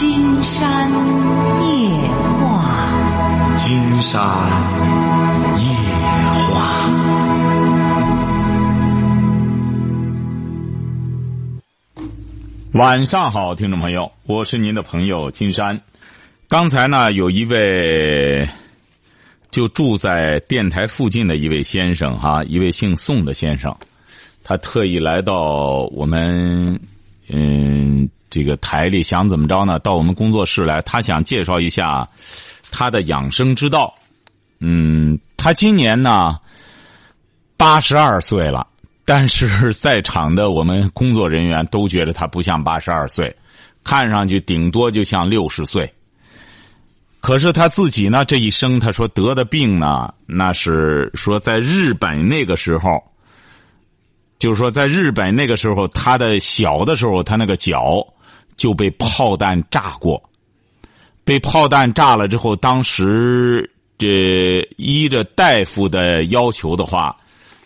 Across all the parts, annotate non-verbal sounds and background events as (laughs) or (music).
金山夜话，金山夜话。晚上好，听众朋友，我是您的朋友金山。刚才呢，有一位就住在电台附近的一位先生哈，一位姓宋的先生，他特意来到我们嗯这个台里，想怎么着呢？到我们工作室来，他想介绍一下他的养生之道。嗯，他今年呢八十二岁了。但是在场的我们工作人员都觉得他不像八十二岁，看上去顶多就像六十岁。可是他自己呢，这一生他说得的病呢，那是说在日本那个时候，就是说在日本那个时候，他的小的时候，他那个脚就被炮弹炸过，被炮弹炸了之后，当时这依着大夫的要求的话。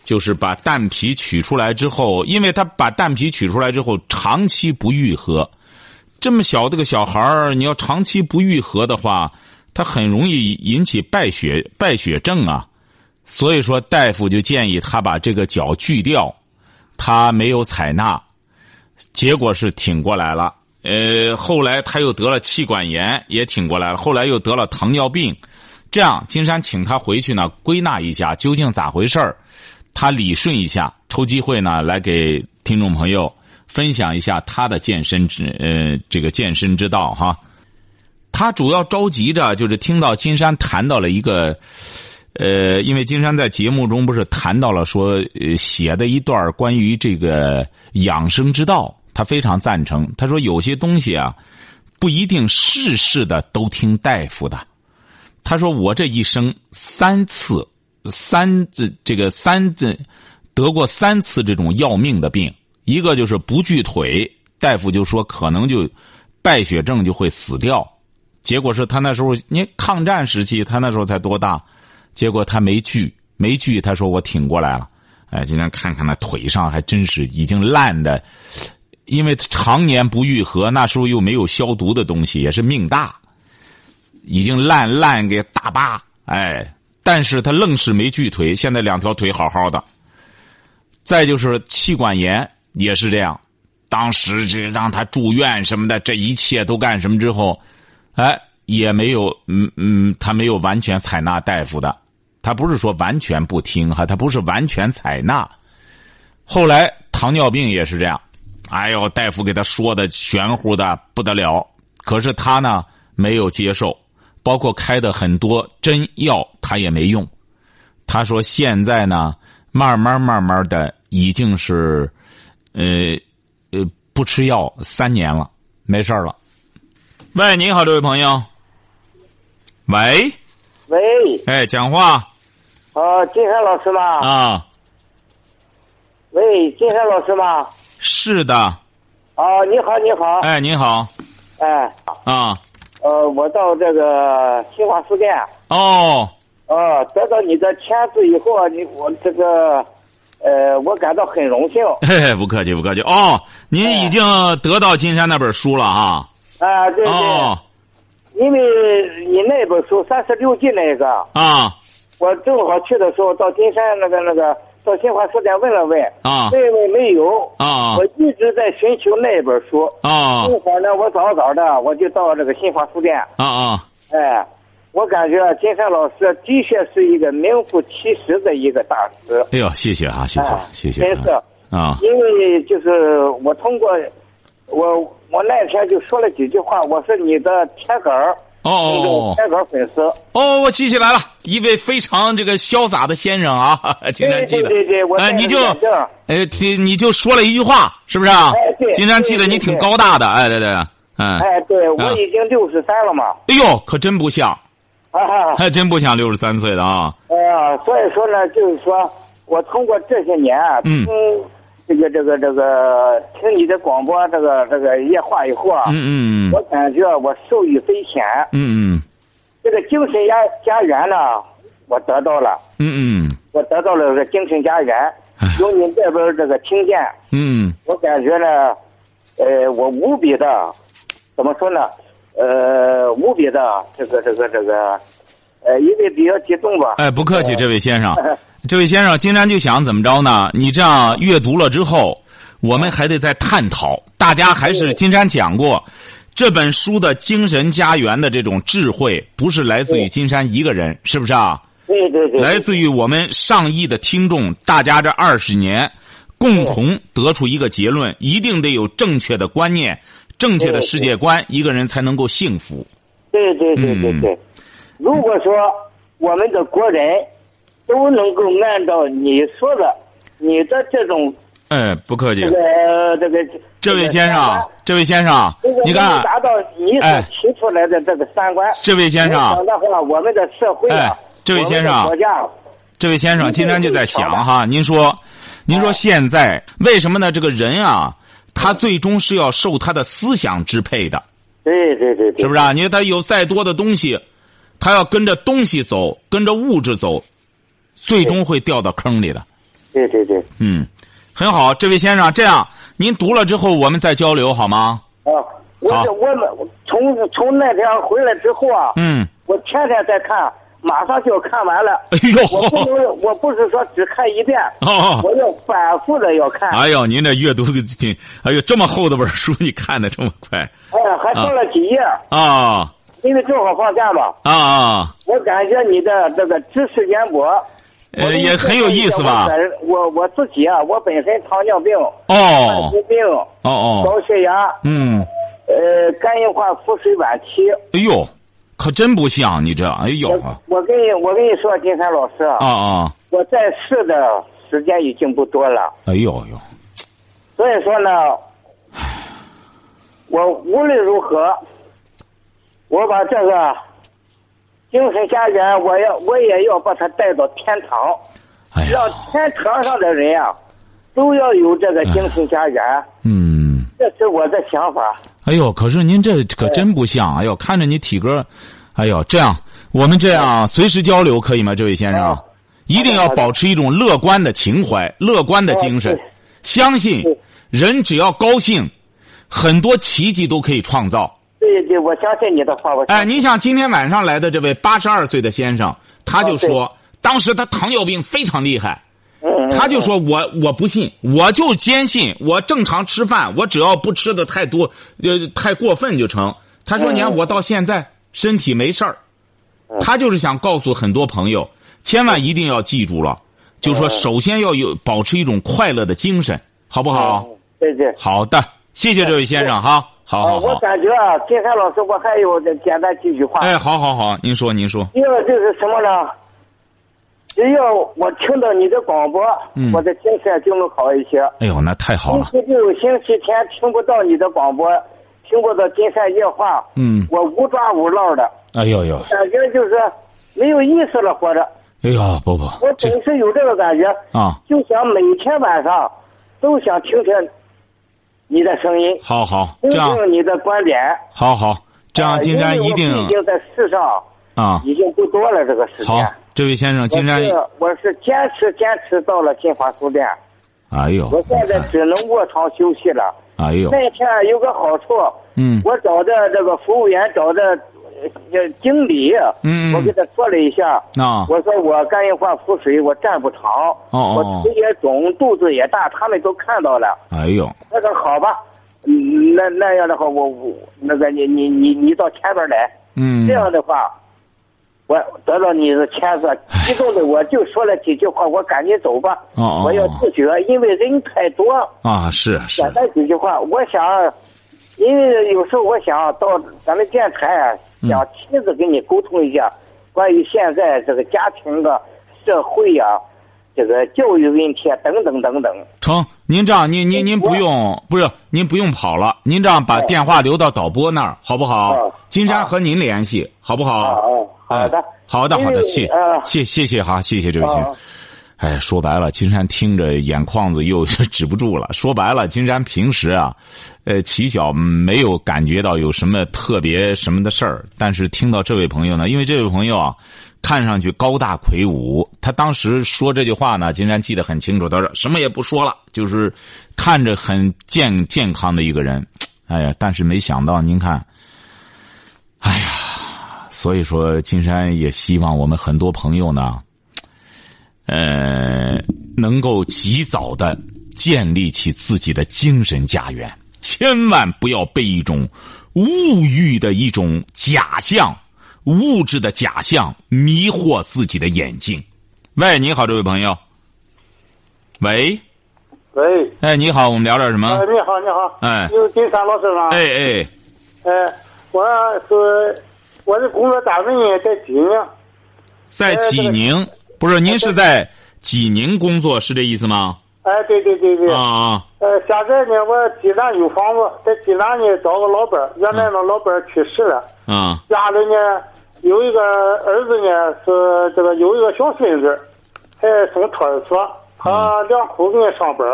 就是把蛋皮取出来之后，因为他把蛋皮取出来之后，长期不愈合，这么小的个小孩儿，你要长期不愈合的话，他很容易引起败血败血症啊。所以说，大夫就建议他把这个脚锯掉，他没有采纳，结果是挺过来了。呃，后来他又得了气管炎，也挺过来了。后来又得了糖尿病，这样，金山请他回去呢，归纳一下究竟咋回事儿。他理顺一下，抽机会呢来给听众朋友分享一下他的健身之呃这个健身之道哈。他主要着急着就是听到金山谈到了一个，呃，因为金山在节目中不是谈到了说写的一段关于这个养生之道，他非常赞成。他说有些东西啊，不一定事事的都听大夫的。他说我这一生三次。三这这个三这得过三次这种要命的病，一个就是不锯腿，大夫就说可能就败血症就会死掉。结果是他那时候，你抗战时期，他那时候才多大？结果他没锯，没锯，他说我挺过来了。哎，今天看看那腿上还真是已经烂的，因为常年不愈合，那时候又没有消毒的东西，也是命大，已经烂烂给大疤，哎。但是他愣是没锯腿，现在两条腿好好的。再就是气管炎也是这样，当时这让他住院什么的，这一切都干什么之后，哎，也没有，嗯嗯，他没有完全采纳大夫的，他不是说完全不听哈，他不是完全采纳。后来糖尿病也是这样，哎呦，大夫给他说的玄乎的不得了，可是他呢没有接受。包括开的很多针药，他也没用。他说：“现在呢，慢慢慢慢的，已经是，呃，呃，不吃药三年了，没事了。”喂，你好，这位朋友。喂。喂。哎，讲话。哦，金山老师吗？啊。喂，金山老师吗？是的。哦，你好，你好。哎，你好。哎。啊。呃，我到这个新华书店。哦。哦，得到你的签字以后，你我这个，呃，我感到很荣幸。嘿嘿，不客气，不客气。哦，您已经得到金山那本书了啊？啊，对对。哦。因为你那本书三十六计那个。啊。我正好去的时候到金山那个那个。到新华书店问了问，啊，问问没有，啊，我一直在寻求那一本书，啊，正好呢，我早早的我就到这个新华书店，啊啊，哎，我感觉金山老师的确是一个名副其实的一个大师。哎呦，谢谢啊，谢谢，谢谢，真是啊，因为就是我通过我我那天就说了几句话，我是你的铁杆儿。哦，开杆粉丝。哦，我记起来了，一位非常这个潇洒的先生啊，金山记得，对对对，哎，你就，哎，你你就说了一句话，是不是啊？哎，对，金山记得你挺高大的，哎，对对，嗯，哎，对我已经六十三了嘛，哎呦，可真不像，啊，还真不像六十三岁的啊，哎呀，所以说呢，就是说我通过这些年，嗯。这个这个这个，听你的广播，这个这个夜话以后啊，嗯嗯嗯，我感觉我受益匪浅，嗯嗯，这个精神家家园呢，我得到了，嗯嗯，我得到了这个精神家园，由你这边这个听见，嗯，我感觉呢，呃，我无比的，怎么说呢？呃，无比的这个这个这个，呃，因为比较激动吧。哎，不客气，这位先生，(laughs) 这位先生，金山就想怎么着呢？你这样阅读了之后，我们还得再探讨。大家还是金山讲过，这本书的精神家园的这种智慧，不是来自于金山一个人，是不是啊？对对对。来自于我们上亿的听众，大家这二十年共同得出一个结论：一定得有正确的观念。正确的世界观，一个人才能够幸福。对对对对对。如果说我们的国人都能够按照你说的，你的这种，嗯，不客气。这个这个，这位先生，这位先生，你看，达到你所提出来的这个三观。这位先生，的话，我们的社会啊，这位先生，国家，这位先生，今天就在想哈，您说，您说现在为什么呢？这个人啊。他最终是要受他的思想支配的，对对对，是不是啊？你说他有再多的东西，他要跟着东西走，跟着物质走，最终会掉到坑里的。对对对，嗯，很好，这位先生，这样您读了之后，我们再交流好吗？啊，我我们从从那天回来之后啊，嗯，我天天在看。马上就要看完了。哎呦，我不能，我不是说只看一遍，我要反复的要看。哎呦，您这阅读挺，哎呦，这么厚的本书，你看的这么快？哎，还剩了几页啊？因为正好放假嘛。啊啊！我感觉你的这个知识渊博，呃，也很有意思吧？我我自己啊，我本身糖尿病、哦，心病、哦哦，高血压，嗯，呃，肝硬化、腹水晚期。哎呦。可真不像你这，哎呦！我跟你我跟你说，金山老师啊啊！我在世的时间已经不多了。哎呦呦！所以说呢，我无论如何，我把这个精神家园，我要我也要把他带到天堂，让天堂上的人啊，都要有这个精神家园。嗯，这是我的想法。哎呦，可是您这可真不像！哎呦，看着你体格，哎呦，这样我们这样随时交流可以吗？这位先生，一定要保持一种乐观的情怀、乐观的精神，相信人只要高兴，很多奇迹都可以创造。对对，我相信你的话。我哎，你想今天晚上来的这位八十二岁的先生，他就说，当时他糖尿病非常厉害。他就说：“我我不信，我就坚信，我正常吃饭，我只要不吃的太多，呃，太过分就成。”他说：“你看我到现在身体没事儿。”他就是想告诉很多朋友，千万一定要记住了，就说首先要有保持一种快乐的精神，好不好？对对。好的，谢谢这位先生哈，好好好。我感觉啊，金山老师，我还有简单几句话。哎，好好好，您说您说。一个就是什么呢？只要我听到你的广播，我的精神就能好一些。哎呦，那太好了！星期六、星期天听不到你的广播，听不到金山夜话，嗯，我无抓无闹的。哎呦呦，感觉就是没有意思了，活着。哎呦，不不，我总是有这个感觉啊，就想每天晚上都想听听你的声音。好好，这样你的观点。好好，这样金山一定已经在世上啊，已经不多了这个时间。这位先生，金山，我是坚持坚持到了金华书店。哎呦，我现在只能卧床休息了。哎呦，那天有个好处，嗯，我找的这个服务员找的呃经理，嗯，我给他说了一下，啊，我说我肝硬化腹水，我站不长，哦我腿也肿，肚子也大，他们都看到了。哎呦，他说好吧，嗯，那那样的话，我我那个你你你你到前边来，嗯，这样的话。我得到你的签字，激动的我就说了几句话，我赶紧走吧。哦我要自觉，因为人太多。啊，是是。简单几句话，我想，因为有时候我想到咱们电台，想亲自跟你沟通一下，关于现在这个家庭的、社会呀，这个教育问题啊，等等等等。成，您这样，您您您不用，不是您不用跑了，您这样把电话留到导播那儿，好不好？金山和您联系，好不好？好的，好的，好的，谢谢，谢谢哈，谢谢这位先生。哎，说白了，金山听着眼眶子又 (laughs) 止不住了。说白了，金山平时啊，呃，起小没有感觉到有什么特别什么的事儿，但是听到这位朋友呢，因为这位朋友啊，看上去高大魁梧，他当时说这句话呢，金山记得很清楚。他说什么也不说了，就是看着很健健康的一个人。哎呀，但是没想到，您看。哎呀所以说，金山也希望我们很多朋友呢，呃，能够及早的建立起自己的精神家园，千万不要被一种物欲的一种假象、物质的假象迷惑自己的眼睛。喂，你好，这位朋友。喂。喂。哎，你好，我们聊点什么？你好，你好。哎。有金山老师吗？哎哎。哎，我是。我的工作单位呢，在济宁。在济宁，不是您是在济宁工作，是这意思吗？哎，对对对对。啊啊。呃，现在呢，我济南有房子，在济南呢找个老伴儿，原来那老伴儿去世了。啊。家里呢有一个儿子呢，是这个有一个小孙子，还送托儿所。他两口子呢上班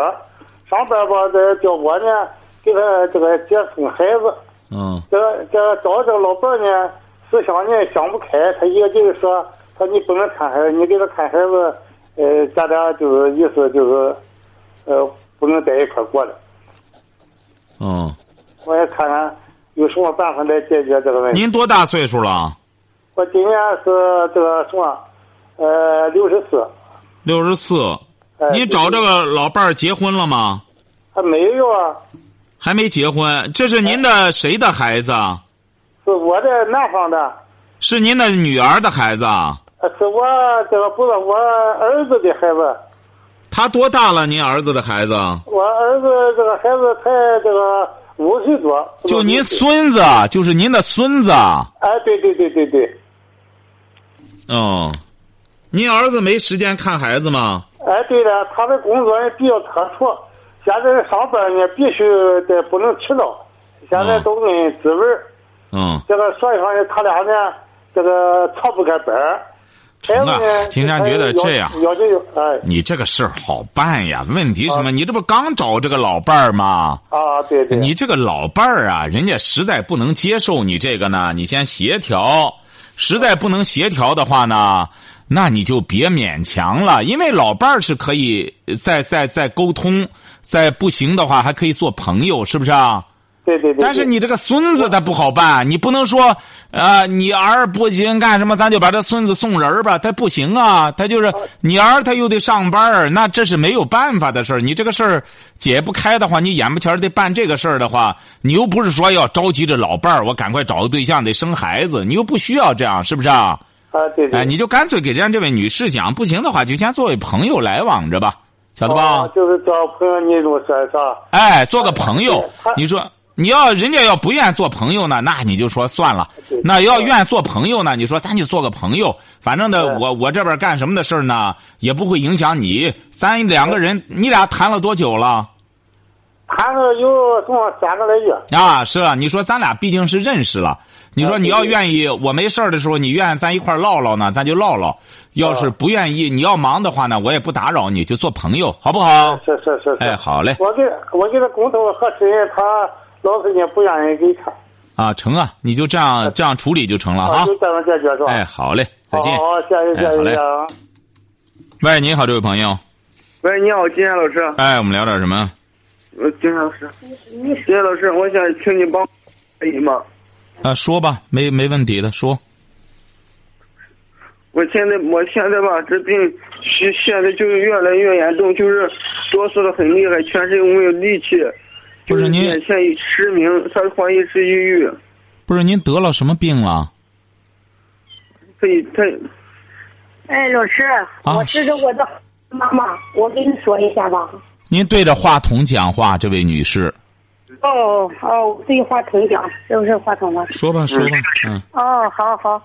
上班吧，这叫我呢给他这个接送孩子。嗯。这这找这个老伴儿呢。思想呢想不开，他一个就是说，他你不能看孩子，你给他看孩子，呃，咱俩就是意思就是，呃，不能在一块过了。嗯。我也看看有什么办法来解决这个问题。您多大岁数了？我今年是这个什么，呃，六十四。六十四。你找这个老伴儿结婚了吗？还没有啊。还没结婚，这是您的谁的孩子？是我的男方的，是您的女儿的孩子啊？是我这个不是我儿子的孩子。他多大了？您儿子的孩子？我儿子这个孩子才这个五岁多。就您孙子，就是您的孙子。哎，对对对对对。哦，您儿子没时间看孩子吗？哎，对了，他的工作也比较特殊，现在上班呢必须得不能迟到，现在都跟值班。嗯，这个所以说呢，他俩呢，这个操不开班儿。成啊，金山觉得这样，你这个事儿好办呀。问题什么？你这不刚找这个老伴儿吗？啊，对对。你这个老伴儿啊，人家实在不能接受你这个呢，你先协调。实在不能协调的话呢，那你就别勉强了。因为老伴儿是可以再再再沟通，再不行的话还可以做朋友，是不是啊？对对对，但是你这个孙子他不好办，你不能说，啊，你儿不行干什么，咱就把这孙子送人吧，他不行啊，他就是你儿他又得上班那这是没有办法的事儿。你这个事儿解不开的话，你眼不前得办这个事儿的话，你又不是说要着急着老伴儿，我赶快找个对象得生孩子，你又不需要这样，是不是啊？啊，对对。哎，你就干脆给人家这位女士讲，不行的话就先作为朋友来往着吧，晓得吧？就是交朋友，你这么说是吧？哎，做个朋友，你说。你要人家要不愿做朋友呢，那你就说算了。那要愿做朋友呢，你说咱就做个朋友。反正呢，我我这边干什么的事儿呢，也不会影响你。咱两个人，你俩谈了多久了？谈了有这么三个来月。啊，是啊，你说咱俩毕竟是认识了。你说你要愿意，我没事的时候，你愿意咱一块唠唠呢，咱就唠唠。要是不愿意，你要忙的话呢，我也不打扰你，就做朋友，好不好？是是是。哎，好嘞。我给我给他工作合适，他。老师也不愿意给看啊，成啊，你就这样这样处理就成了啊，就这样解决是吧？哎，好嘞，再见。好，谢谢谢谢啊。喂，你好，这位朋友。喂，你好，金山老师。哎，我们聊点什么？呃，金山老师，金山老师，我想请你帮可以吗？啊，说吧，没没问题的，说。我现在我现在吧，这病现现在就是越来越严重，就是哆嗦的很厉害，全身没有力气。不是您，现已失明，他怀疑是抑郁。不是您得了什么病了？他他，哎，老师，我这是我的妈妈，我跟你说一下吧。您对着话筒讲话，这位女士。哦哦，对话筒讲，是不是话筒吗？说吧，说吧，嗯。哦，好好，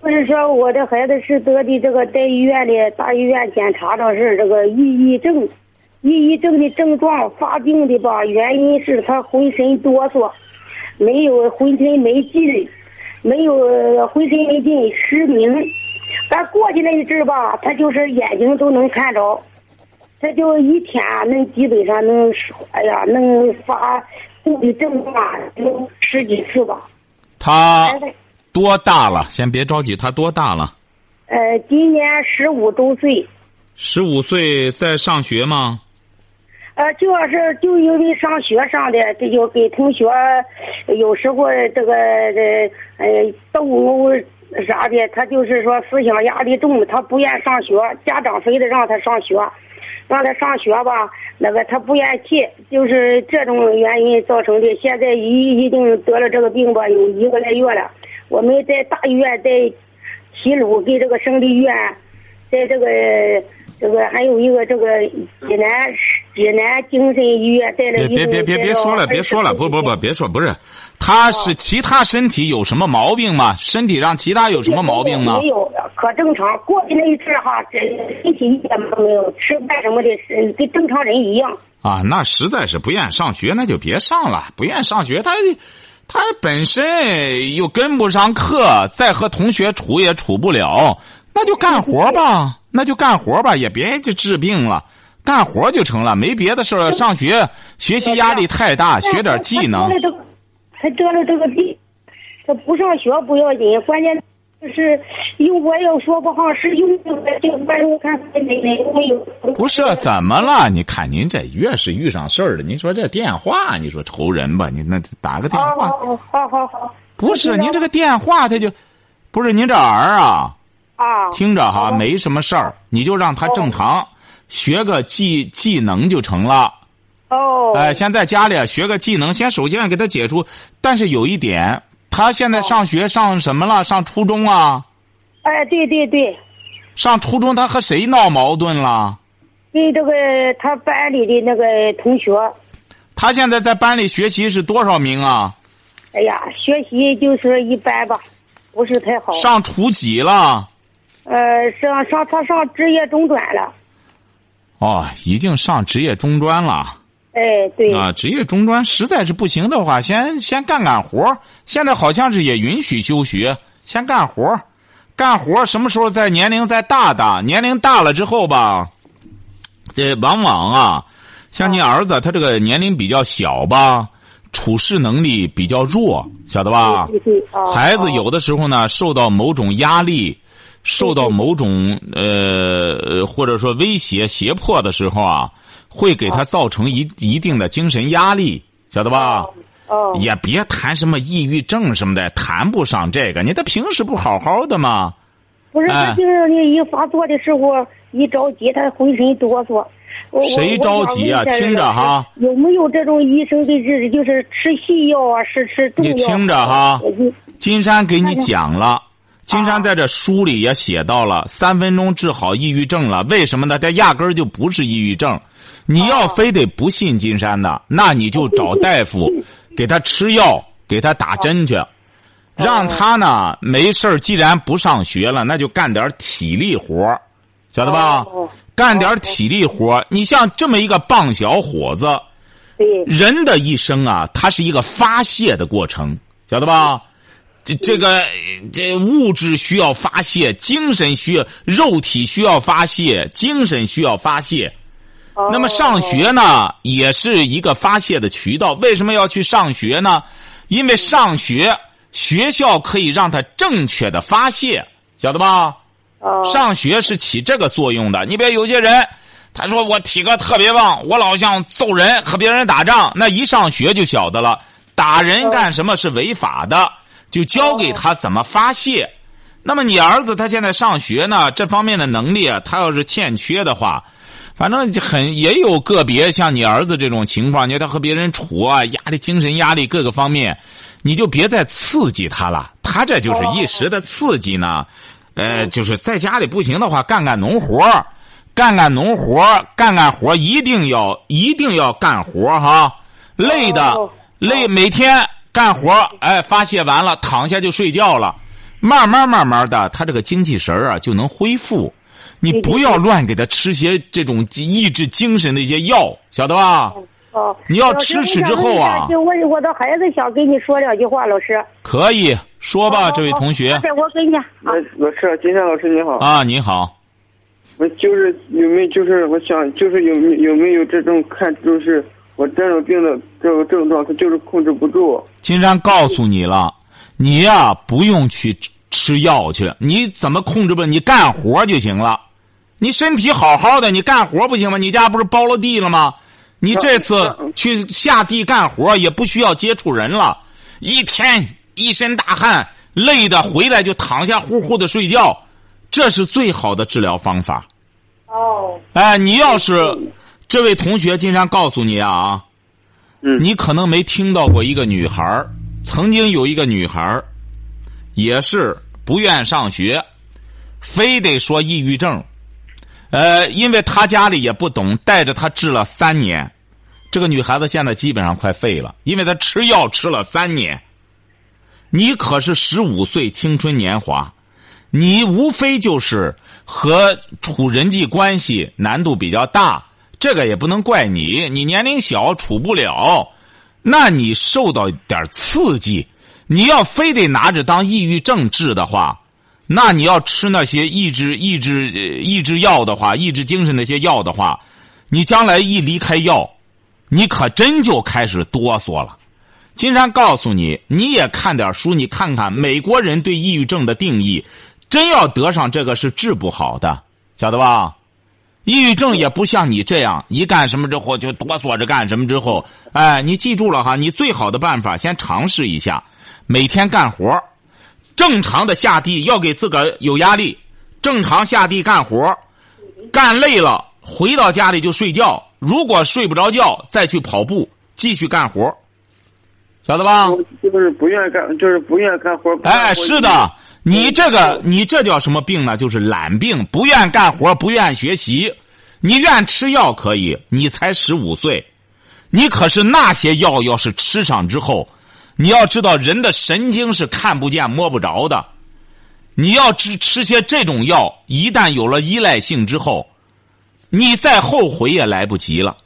不是说我的孩子是得的这个在医院里大医院检查的是这个抑郁症。抑郁症的症状发病的吧，原因是他浑身哆嗦，没有浑身没劲，没有浑身没劲，失明。但过去那一阵吧，他就是眼睛都能看着，他就一天能基本上能，哎呀，能发抑郁症状有十几次吧。他多大了？先别着急，他多大了？呃，今年十五周岁。十五岁在上学吗？呃，主要是就因为上学上的，这就给同学有时候这个呃斗殴啥的，他就是说思想压力重，他不愿上学，家长非得让他上学，让他上学吧，那个他不愿去，就是这种原因造成的。现在已已经得了这个病吧，有一个来月了。我们在大医院，在齐鲁跟这个省立医院，在这个这个还有一个这个济南济南精神医院带了。别别别别说了，别说了，不不不，别说，不是，他是其他身体有什么毛病吗？身体上其他有什么毛病吗？没有，可正常。过去那一次哈，这身体一点毛没有，吃饭什么的，跟正常人一样。啊，那实在是不愿上学，那就别上了。不愿上学，他。他本身又跟不上课，再和同学处也处不了，那就干活吧，那就干活吧，也别去治病了，干活就成了，没别的事儿。上学学习压力太大，学点技能。还得了这个病，他不上学不要紧，关键。就是用我要说不好，是用这个这个观众看哪哪没有？不是怎么了？你看您这越是遇上事儿了，您说这电话，你说愁人吧？你那打个电话。好好好好。不是您这个电话，他就不是您这儿啊。啊。听着哈，没什么事儿，你就让他正常学个技技能就成了。哦。哎，先在家里学个技能，先首先给他解除。但是有一点。他现在上学上什么了？上初中啊？哎，对对对。上初中，他和谁闹矛盾了？跟这个他班里的那个同学。他现在在班里学习是多少名啊？哎呀，学习就是一般吧，不是太好。上初几了？呃，上上他上职业中专了。哦，已经上职业中专了。哎，对。啊，职业中专实在是不行的话，先先干干活现在好像是也允许休学，先干活干活什么时候在年龄再大大，年龄大了之后吧，这往往啊，像你儿子他这个年龄比较小吧，处事能力比较弱，晓得吧？孩子有的时候呢，受到某种压力，受到某种呃或者说威胁胁迫的时候啊。会给他造成一一定的精神压力，晓得吧？哦，也别谈什么抑郁症什么的，谈不上这个。你他平时不好好的吗？不是，他就是你一发作的时候，一着急，他浑身哆嗦。谁着急啊？听着哈。有没有这种医生给治？就是吃西药啊，是吃中药？你听着哈，金山给你讲了。金山在这书里也写到了，三分钟治好抑郁症了。为什么呢？他压根儿就不是抑郁症。你要非得不信金山的，那你就找大夫，给他吃药，给他打针去，让他呢没事既然不上学了，那就干点体力活晓得吧？干点体力活你像这么一个棒小伙子，人的一生啊，他是一个发泄的过程，晓得吧？这这个这物质需要发泄，精神需要，肉体需要发泄，精神需要发泄。那么上学呢，也是一个发泄的渠道。为什么要去上学呢？因为上学，学校可以让他正确的发泄，晓得吧？上学是起这个作用的。你别有些人，他说我体格特别棒，我老想揍人和别人打仗，那一上学就晓得了，打人干什么是违法的，就教给他怎么发泄。那么你儿子他现在上学呢，这方面的能力啊，他要是欠缺的话。反正很也有个别像你儿子这种情况，你看他和别人处啊，压力、精神压力各个方面，你就别再刺激他了。他这就是一时的刺激呢，呃，就是在家里不行的话，干干农活干干农活干干活一定要一定要干活哈，累的累，每天干活哎，发泄完了，躺下就睡觉了，慢慢慢慢的，他这个精气神啊就能恢复。你不要乱给他吃些这种抑制精神的一些药，晓得吧？哦，你要吃吃之后啊。就我我的孩子想跟你说两句话，老师。可以说吧，这位同学。我跟你。老师，金山老师你好。啊，你好。我就是有没有就是我想就是有有没有这种看就是我这种病的这个症状，他就是控制不住。金山告诉你了，你呀不用去吃药去，你怎么控制不？你干活就行了。你身体好好的，你干活不行吗？你家不是包了地了吗？你这次去下地干活也不需要接触人了，一天一身大汗，累的回来就躺下呼呼的睡觉，这是最好的治疗方法。哦，哎，你要是这位同学，金山告诉你啊，嗯。你可能没听到过一个女孩儿曾经有一个女孩儿也是不愿上学，非得说抑郁症，呃，因为她家里也不懂，带着她治了三年，这个女孩子现在基本上快废了，因为她吃药吃了三年。你可是十五岁青春年华，你无非就是和处人际关系难度比较大，这个也不能怪你，你年龄小处不了，那你受到点刺激，你要非得拿着当抑郁症治的话，那你要吃那些抑制抑制抑制药的话，抑制精神那些药的话，你将来一离开药，你可真就开始哆嗦了。金山告诉你，你也看点书，你看看美国人对抑郁症的定义，真要得上这个是治不好的，晓得吧？抑郁症也不像你这样，一干什么之后就哆嗦着干什么之后，哎，你记住了哈，你最好的办法先尝试一下，每天干活，正常的下地要给自个儿有压力，正常下地干活，干累了回到家里就睡觉，如果睡不着觉再去跑步，继续干活。晓得吧？就是不愿意干，就是不愿意干活。哎，是的，你这个你这叫什么病呢？就是懒病，不愿干活，不愿学习。你愿吃药可以，你才十五岁，你可是那些药要是吃上之后，你要知道人的神经是看不见摸不着的。你要吃吃些这种药，一旦有了依赖性之后，你再后悔也来不及了。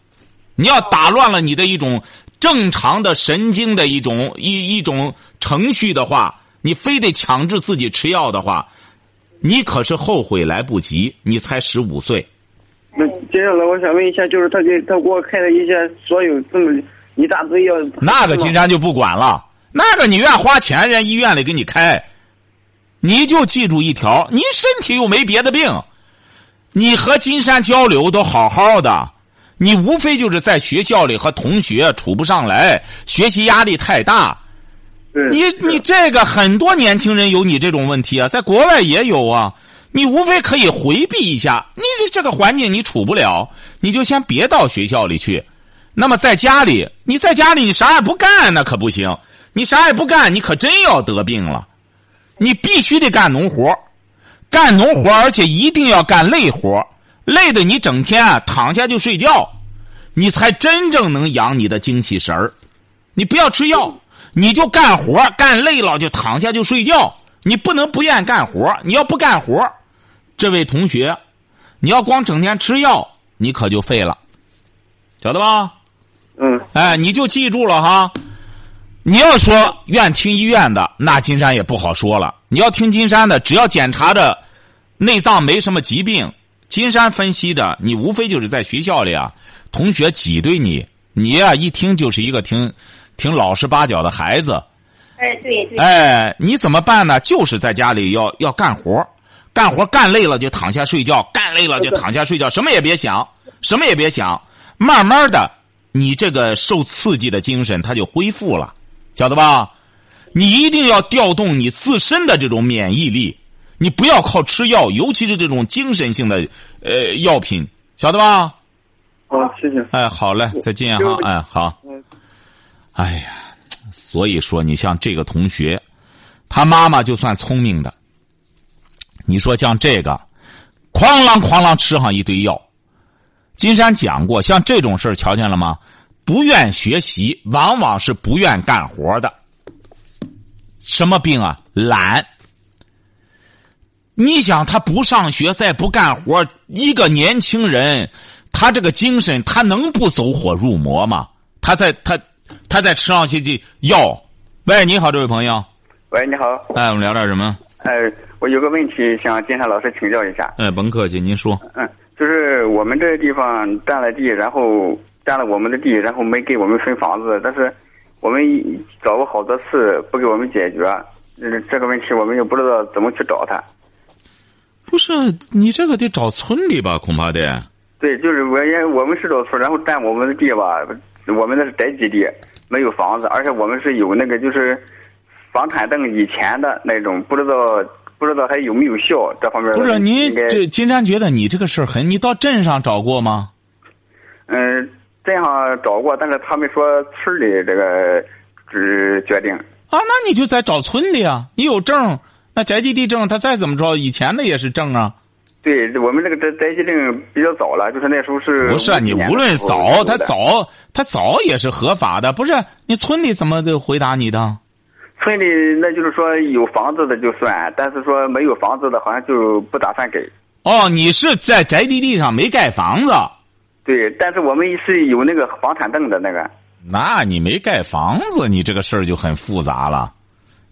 你要打乱了你的一种正常的神经的一种一一种程序的话，你非得强制自己吃药的话，你可是后悔来不及。你才十五岁，那接下来我想问一下，就是他给他给我开的一些所有这么一大堆药，那个金山就不管了。那个你愿花钱，人家医院里给你开，你就记住一条：你身体又没别的病，你和金山交流都好好的，你无非就是在学校里和同学处不上来，学习压力太大。对你你这个很多年轻人有你这种问题啊，在国外也有啊。你无非可以回避一下，你这这个环境你处不了，你就先别到学校里去。那么在家里，你在家里你啥也不干，那可不行。你啥也不干，你可真要得病了。你必须得干农活，干农活，而且一定要干累活，累的你整天啊躺下就睡觉，你才真正能养你的精气神儿。你不要吃药，你就干活，干累了就躺下就睡觉。你不能不愿干活，你要不干活，这位同学，你要光整天吃药，你可就废了，晓得吧？嗯哎，你就记住了哈。你要说愿听医院的，那金山也不好说了。你要听金山的，只要检查的内脏没什么疾病，金山分析的，你无非就是在学校里啊，同学挤兑你，你呀、一听就是一个挺挺老实巴交的孩子。哎，对对，哎，你怎么办呢？就是在家里要要干活，干活干累了就躺下睡觉，干累了就躺下睡觉，什么也别想，什么也别想，慢慢的，你这个受刺激的精神它就恢复了，晓得吧？你一定要调动你自身的这种免疫力，你不要靠吃药，尤其是这种精神性的呃药品，晓得吧？好，谢谢。哎，好嘞，再见哈，哎，好。哎呀，所以说你像这个同学，他妈妈就算聪明的，你说像这个，哐啷哐啷吃上一堆药。金山讲过，像这种事儿瞧见了吗？不愿学习，往往是不愿干活的。什么病啊？懒。你想他不上学，再不干活，一个年轻人，他这个精神，他能不走火入魔吗？他在他他在吃上些这药。喂，你好，这位朋友。喂，你好，哎，我们聊点什么？哎，我有个问题向金山老师请教一下。哎，甭客气，您说。嗯，就是我们这个地方占了地，然后占了我们的地，然后没给我们分房子，但是我们找过好多次不给我们解决，嗯，这个问题我们又不知道怎么去找他。不是你这个得找村里吧？恐怕得。对，就是我也我们是找村，然后占我们的地吧，我们那是宅基地，没有房子，而且我们是有那个就是房产证以前的那种，不知道不知道还有没有效？这方面不是您这金山觉得你这个事儿很，你到镇上找过吗？嗯，镇上找过，但是他们说村里这个只决定。啊，那你就在找村里啊！你有证，那宅基地证，他再怎么着，以前的也是证啊。对我们那个宅宅基证比较早了，就是那时候是不是啊你无论早，他早，他早也是合法的。不是你村里怎么就回答你的？村里那就是说有房子的就算，但是说没有房子的，好像就不打算给。哦，你是在宅基地上没盖房子，对，但是我们是有那个房产证的那个。那你没盖房子，你这个事儿就很复杂了。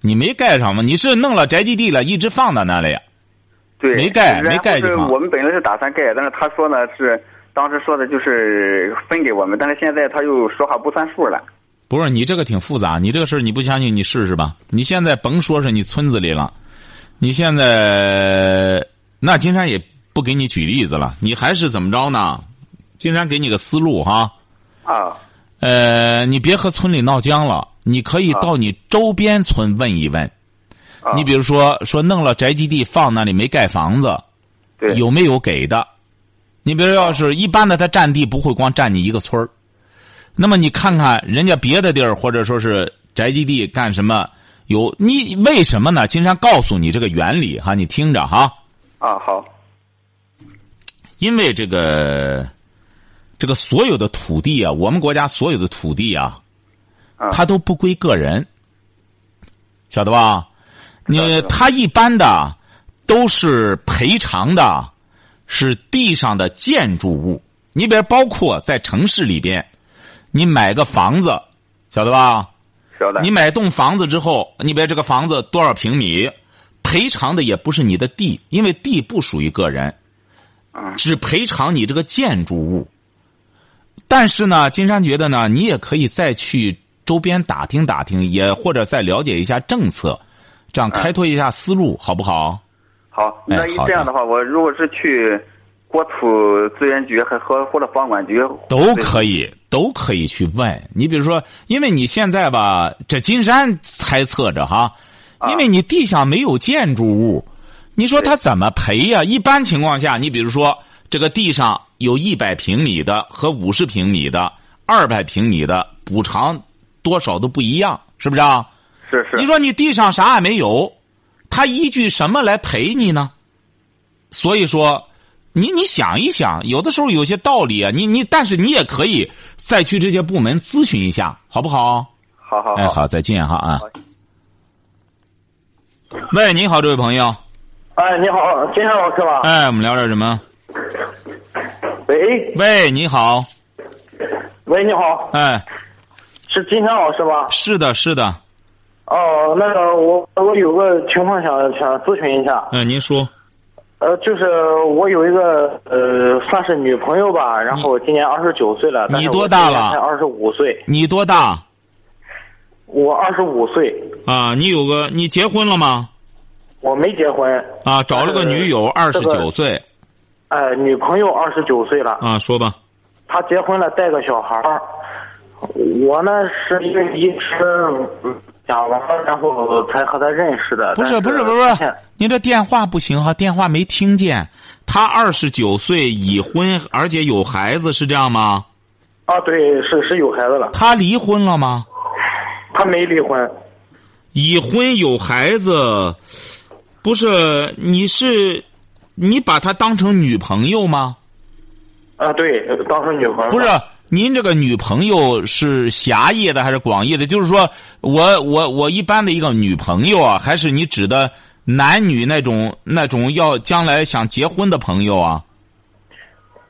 你没盖上吗？你是弄了宅基地了，一直放在那里。对，没盖没盖就是我们本来是打算盖，但是他说呢是当时说的就是分给我们，但是现在他又说话不算数了。不是你这个挺复杂，你这个事儿你不相信，你试试吧。你现在甭说是你村子里了，你现在那金山也不给你举例子了，你还是怎么着呢？金山给你个思路哈，啊呃，你别和村里闹僵了，你可以啊到你周边村问一问。啊！你比如说说弄了宅基地放那里没盖房子，对有没有给的？你比如要是一般的，他占地不会光占你一个村儿，那么你看看人家别的地儿或者说是宅基地干什么有你为什么呢？金山告诉你这个原理哈，你听着哈，啊好因为这个这个所有的土地啊，我们国家所有的土地啊，啊它都不归个人，晓得吧？你他一般的都是赔偿的，是地上的建筑物。你比如包括在城市里边，你买个房子，晓得吧？晓得你买栋房子之后，你比如这个房子多少平米，赔偿的也不是你的地，因为地不属于个人，嗯只赔偿你这个建筑物。但是呢，金山觉得呢，你也可以再去周边打听打听，也或者再了解一下政策，这样开拓一下思路，好不好？好，那哎好的这样的话，我如果是去国土资源局和和或者房管局都可以，都可以去问。你比如说，因为你现在吧，这金山猜测着哈，啊因为你地下没有建筑物，你说他怎么赔呀？一般情况下，你比如说这个地上有一百平米的和五十平米的、二百平米的，补偿多少都不一样，是不是啊？是是你说你地上啥也没有，他依据什么来赔你呢？所以说，你你想一想，有的时候有些道理啊，你你，但是你也可以再去这些部门咨询一下，好不好？好好哎，好，再见哈啊。喂，你好，这位朋友。哎，你好，金山老师吧？哎，我们聊点什么？喂喂，你好。喂，你好，哎，是金山老师吧？是的，是的。哦，那个我我有个情况想想咨询一下，嗯、您说。呃，就是我有一个呃，算是女朋友吧，然后今年二十九岁了，你多大了才二十五岁，你多大我二十五岁，啊？你有个你结婚了吗？我没结婚，啊，找了个女友，二十九岁哎、女朋友二十九岁了，啊，说吧。她结婚了，带个小孩儿。我呢是因为一直嗯讲完了，然后才和他认识的。不是不是不是不是这电话不行哈，电话没听见。他二十九岁，已婚，而且有孩子，是这样吗？啊，对，是是有孩子了，他离婚了吗？他没离婚。已婚有孩子，不是？你是你把她当成女朋友吗？啊，对，当成女朋友不是，您这个女朋友是狭义的还是广义的？就是说我我我一般的一个女朋友啊，还是你指的男女那种那种要将来想结婚的朋友啊？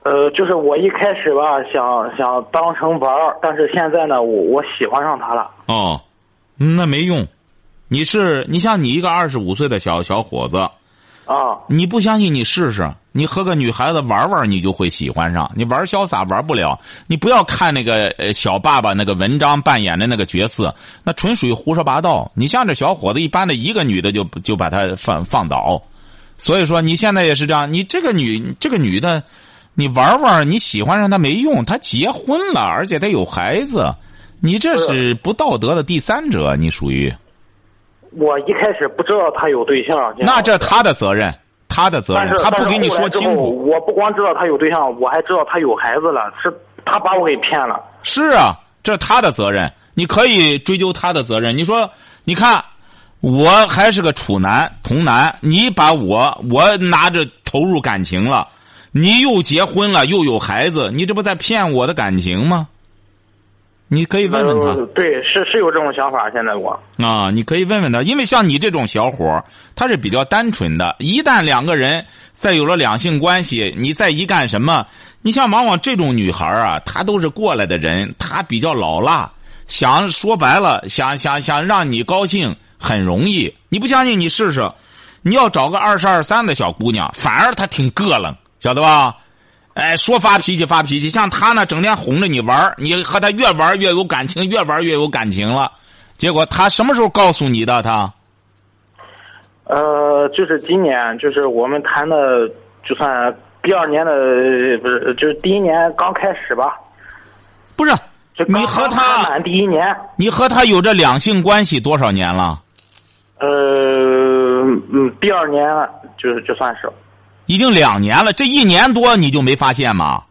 呃，就是我一开始吧，想想当成玩儿，但是现在呢，我我喜欢上他了。哦，嗯那没用。你是你像你一个二十五岁的小小伙子，啊，你不相信你试试，你和个女孩子玩玩，你就会喜欢上。你玩潇洒玩不了，你不要看那个呃小爸爸那个文章扮演的那个角色，那纯属于胡说八道。你像这小伙子，一般的一个女的就就把他放放倒。所以说你现在也是这样，你这个女这个女的，你玩玩，你喜欢上她没用，她结婚了，而且她有孩子，你这是不道德的第三者，你属于。我一开始不知道他有对象。那这他的责任，他的责任，他不给你说清楚。我不光知道他有对象，我还知道他有孩子了，是他把我给骗了。是啊，这是他的责任，你可以追究他的责任。你说，你看，我还是个处男童男，你把我我拿着投入感情了，你又结婚了，又有孩子，你这不在骗我的感情吗？你可以问问他，对，是是有这种想法。现在我啊，你可以问问他，因为像你这种小伙他是比较单纯的。一旦两个人再有了两性关系，你再一干什么？你像往往这种女孩啊，她都是过来的人，她比较老辣，想说白了，(laughs) 想想想让你高兴很容易。你不相信，你试试。你要找个二十二三的小姑娘，反而她挺膈楞，晓得吧？哎，说发脾气发脾气，像他呢，整天哄着你玩你和他越玩越有感情，越玩越有感情了。结果他什么时候告诉你的？他，呃，就是今年，就是我们谈的，就算第二年的，不是，就是第一年刚开始吧。不是，你和他满第一年，你和他有这两性关系多少年了？呃，嗯，第二年就是就算是。已经两年了，这一年多你就没发现吗？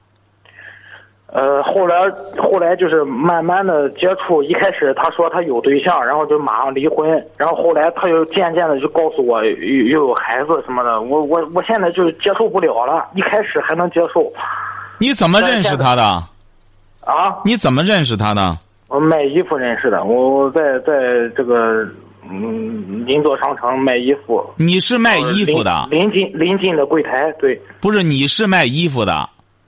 呃，后来后来就是慢慢的接触，一开始他说他有对象，然后就马上离婚，然后后来他又渐渐的就告诉我又又有孩子什么的，我我我现在就接受不了了，一开始还能接受。你怎么认识他的？啊？你怎么认识他的？我卖衣服认识的，我在在这个。嗯，银座商城卖衣服。你是卖衣服的？临近临近的柜台，对。不是，你是卖衣服的。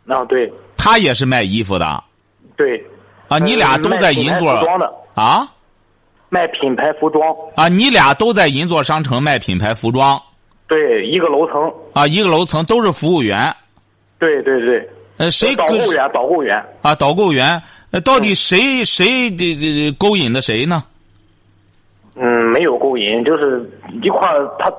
啊，对。他也是卖衣服的。对。啊，你俩都在银座。服装的。啊。卖品牌服装。啊，你俩都在银座商城卖品牌服装。对，一个楼层。啊，一个楼层都是服务员。对对对。呃，谁？导购员，导购员。啊，导购员。呃，到底谁谁这这勾引的谁呢？嗯，没有勾引，就是一块儿，他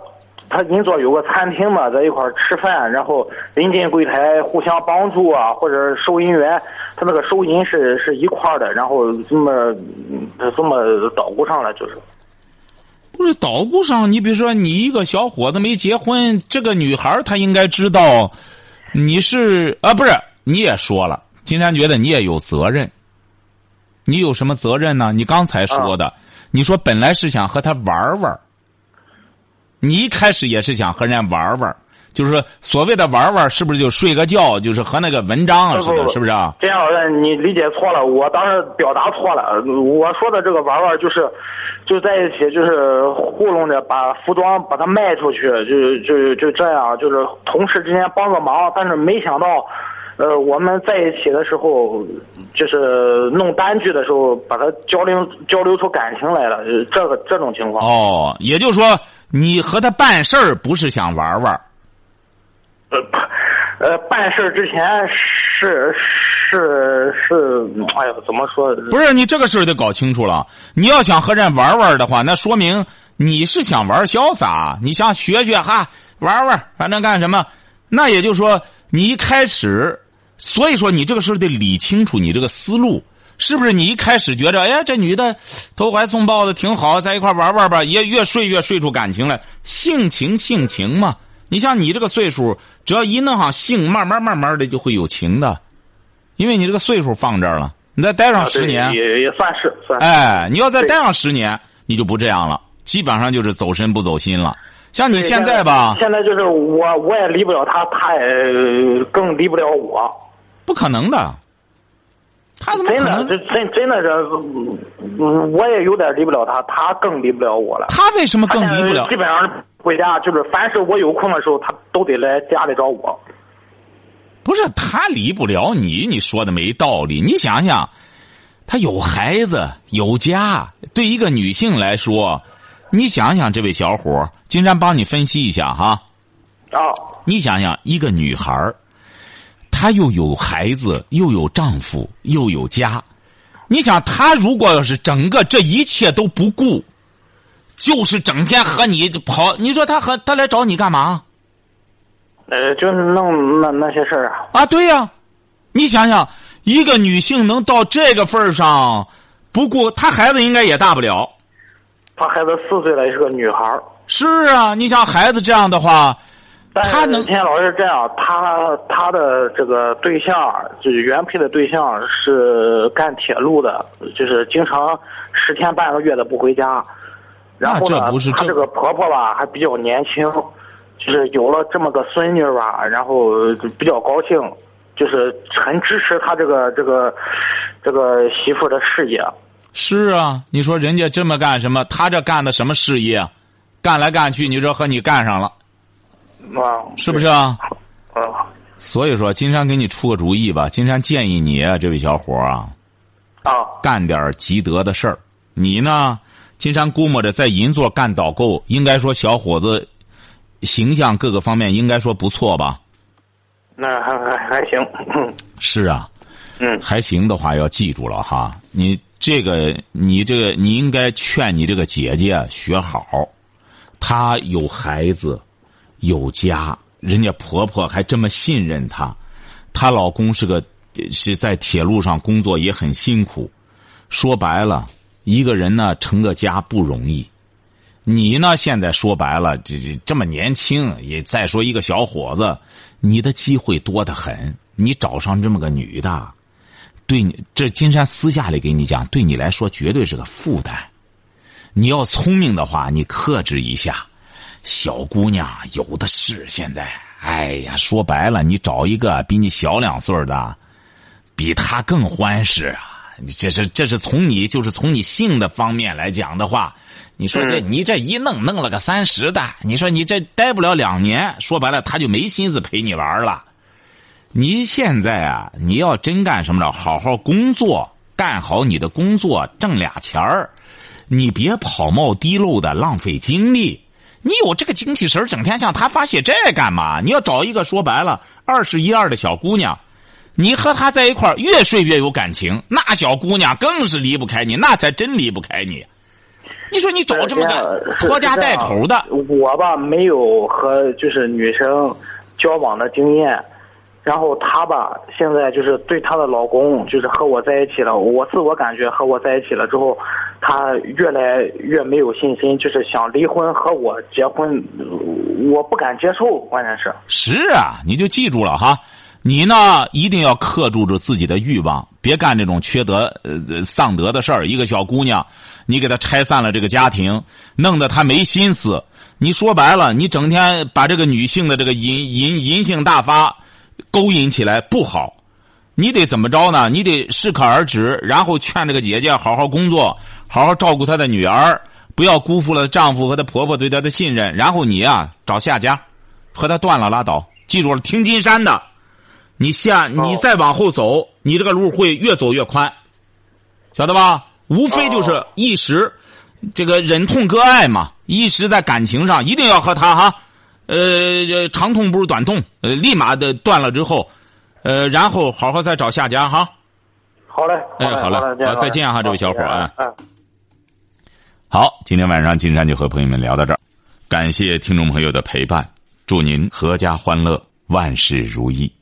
他银座有个餐厅嘛，在一块儿吃饭，然后临近柜台互相帮助啊，或者收银员，他那个收银是是一块儿的，然后这么这么捣鼓上了，就是。不是捣鼓上，你比如说你一个小伙子没结婚，这个女孩她应该知道你是啊，不是你也说了，金山觉得你也有责任，你有什么责任呢？你刚才说的。你说本来是想和他玩玩，你一开始也是想和人家玩玩，就是说所谓的玩玩，是不是就睡个觉，就是和那个文章似的，是不是啊？这样的你理解错了，我当时表达错了。我说的这个玩玩，就是就在一起，就是糊弄着把服装把它卖出去，就就就这样，就是同事之间帮个忙，但是没想到。呃，我们在一起的时候，就是弄单据的时候，把它交流交流出感情来了，这个这种情况。哦，也就是说，你和他办事儿不是想玩玩。呃，呃，办事之前是是是，哎呀，怎么说？不是你这个事儿得搞清楚了。你要想和人玩玩的话，那说明你是想玩潇洒，你想学学哈，玩玩，反正干什么？那也就是说，你一开始。所以说，你这个时候得理清楚你这个思路，是不是？你一开始觉着，哎呀，这女的投怀送抱的挺好，在一块玩玩吧，也越睡越睡出感情来，性情性情嘛。你像你这个岁数，只要一弄上性，慢慢慢慢的就会有情的，因为你这个岁数放这儿了，你再待上十年，也也算是算。哎，你要再待上十年，你就不这样了，基本上就是走神不走心了。像你现在吧，现在就是我，我也离不了他，他也更离不了我。不可能的，他怎么可能？真真真的是，我也有点离不了他，他更离不了我了。他为什么更离不了？基本上回家就是，凡是我有空的时候，他都得来家里找我。不是他离不了你，你说的没道理。你想想，他有孩子有家，对一个女性来说，你想想，这位小伙金山帮你分析一下哈。啊，你想想，一个女孩儿。她又有孩子，又有丈夫，又有家。你想，她如果要是整个这一切都不顾，就是整天和你跑，你说她和她来找你干嘛？呃，就是弄那那些事儿啊。啊，对呀，你想想，一个女性能到这个份儿上，不顾她孩子应该也大不了。她孩子四岁了，也是个女孩儿。是啊，你想孩子这样的话，但他能是田老师这样，他他的这个对象就是原配的对象是干铁路的，就是经常十天半个月的不回家。然后呢不是，这她这个婆婆吧还比较年轻，就是有了这么个孙女吧，然后就比较高兴，就是很支持她这个这个这个媳妇的事业。是啊，你说人家这么干什么？他这干的什么事业？干来干去，你说和你干上了，啊，是不是啊？啊所以说，金山给你出个主意吧。金山建议你啊，这位小伙啊，啊干点积德的事儿。你呢，金山估摸着在银座干导购，应该说小伙子形象各个方面应该说不错吧？那还还还行，嗯是啊，嗯还行的话要记住了哈。你这个，你这个，你应该劝你这个姐姐啊学好。她有孩子，有家，人家婆婆还这么信任她。她老公是个是在铁路上工作也很辛苦。说白了，一个人呢成个家不容易。你呢现在说白了，这这这么年轻，也再说一个小伙子，你的机会多得很。你找上这么个女的，对你这金山私下里给你讲，对你来说绝对是个负担。你要聪明的话，你克制一下。小姑娘有的是，现在，哎呀，说白了，你找一个比你小两岁的，比她更欢实啊！你这是这是从你就是从你性的方面来讲的话，你说这、你这一弄弄了个三十的，你说你这待不了两年，说白了他就没心思陪你玩了。你现在啊，你要真干什么了，好好工作，干好你的工作，挣俩钱儿，你别跑冒滴漏的浪费精力。你有这个精气神整天向他发泄这干嘛？你要找一个说白了二十一二的小姑娘，你和她在一块儿越睡越有感情，那小姑娘更是离不开你，那才真离不开你。你说你找这么个拖家带口的，我吧没有和就是女生交往的经验，然后她吧现在就是对她的老公就是和我在一起了，我自我感觉和我在一起了之后，他越来越没有信心，就是想离婚和我结婚，我不敢接受，关键是是啊，你就记住了哈。你呢，一定要克住住自己的欲望，别干这种缺德、呃丧德的事儿。一个小姑娘，你给她拆散了这个家庭，弄得她没心思。你说白了，你整天把这个女性的这个淫淫淫性大发勾引起来不好。你得怎么着呢？你得适可而止，然后劝这个姐姐好好工作，好好照顾她的女儿，不要辜负了丈夫和她婆婆对她的信任。然后你啊，找下家，和她断了拉倒。记住了，听金山的。你下，你再往后走，你这个路会越走越宽，晓得吧？无非就是一时，这个忍痛割爱嘛，一时在感情上一定要和他哈，呃，长痛不如短痛，呃，立马的断了之后，呃，然后好好再找下家哈。好嘞，哎，好嘞，好，再见哈，这位小伙啊。好，今天晚上金山就和朋友们聊到这儿，感谢听众朋友的陪伴，祝您阖家欢乐，万事如意。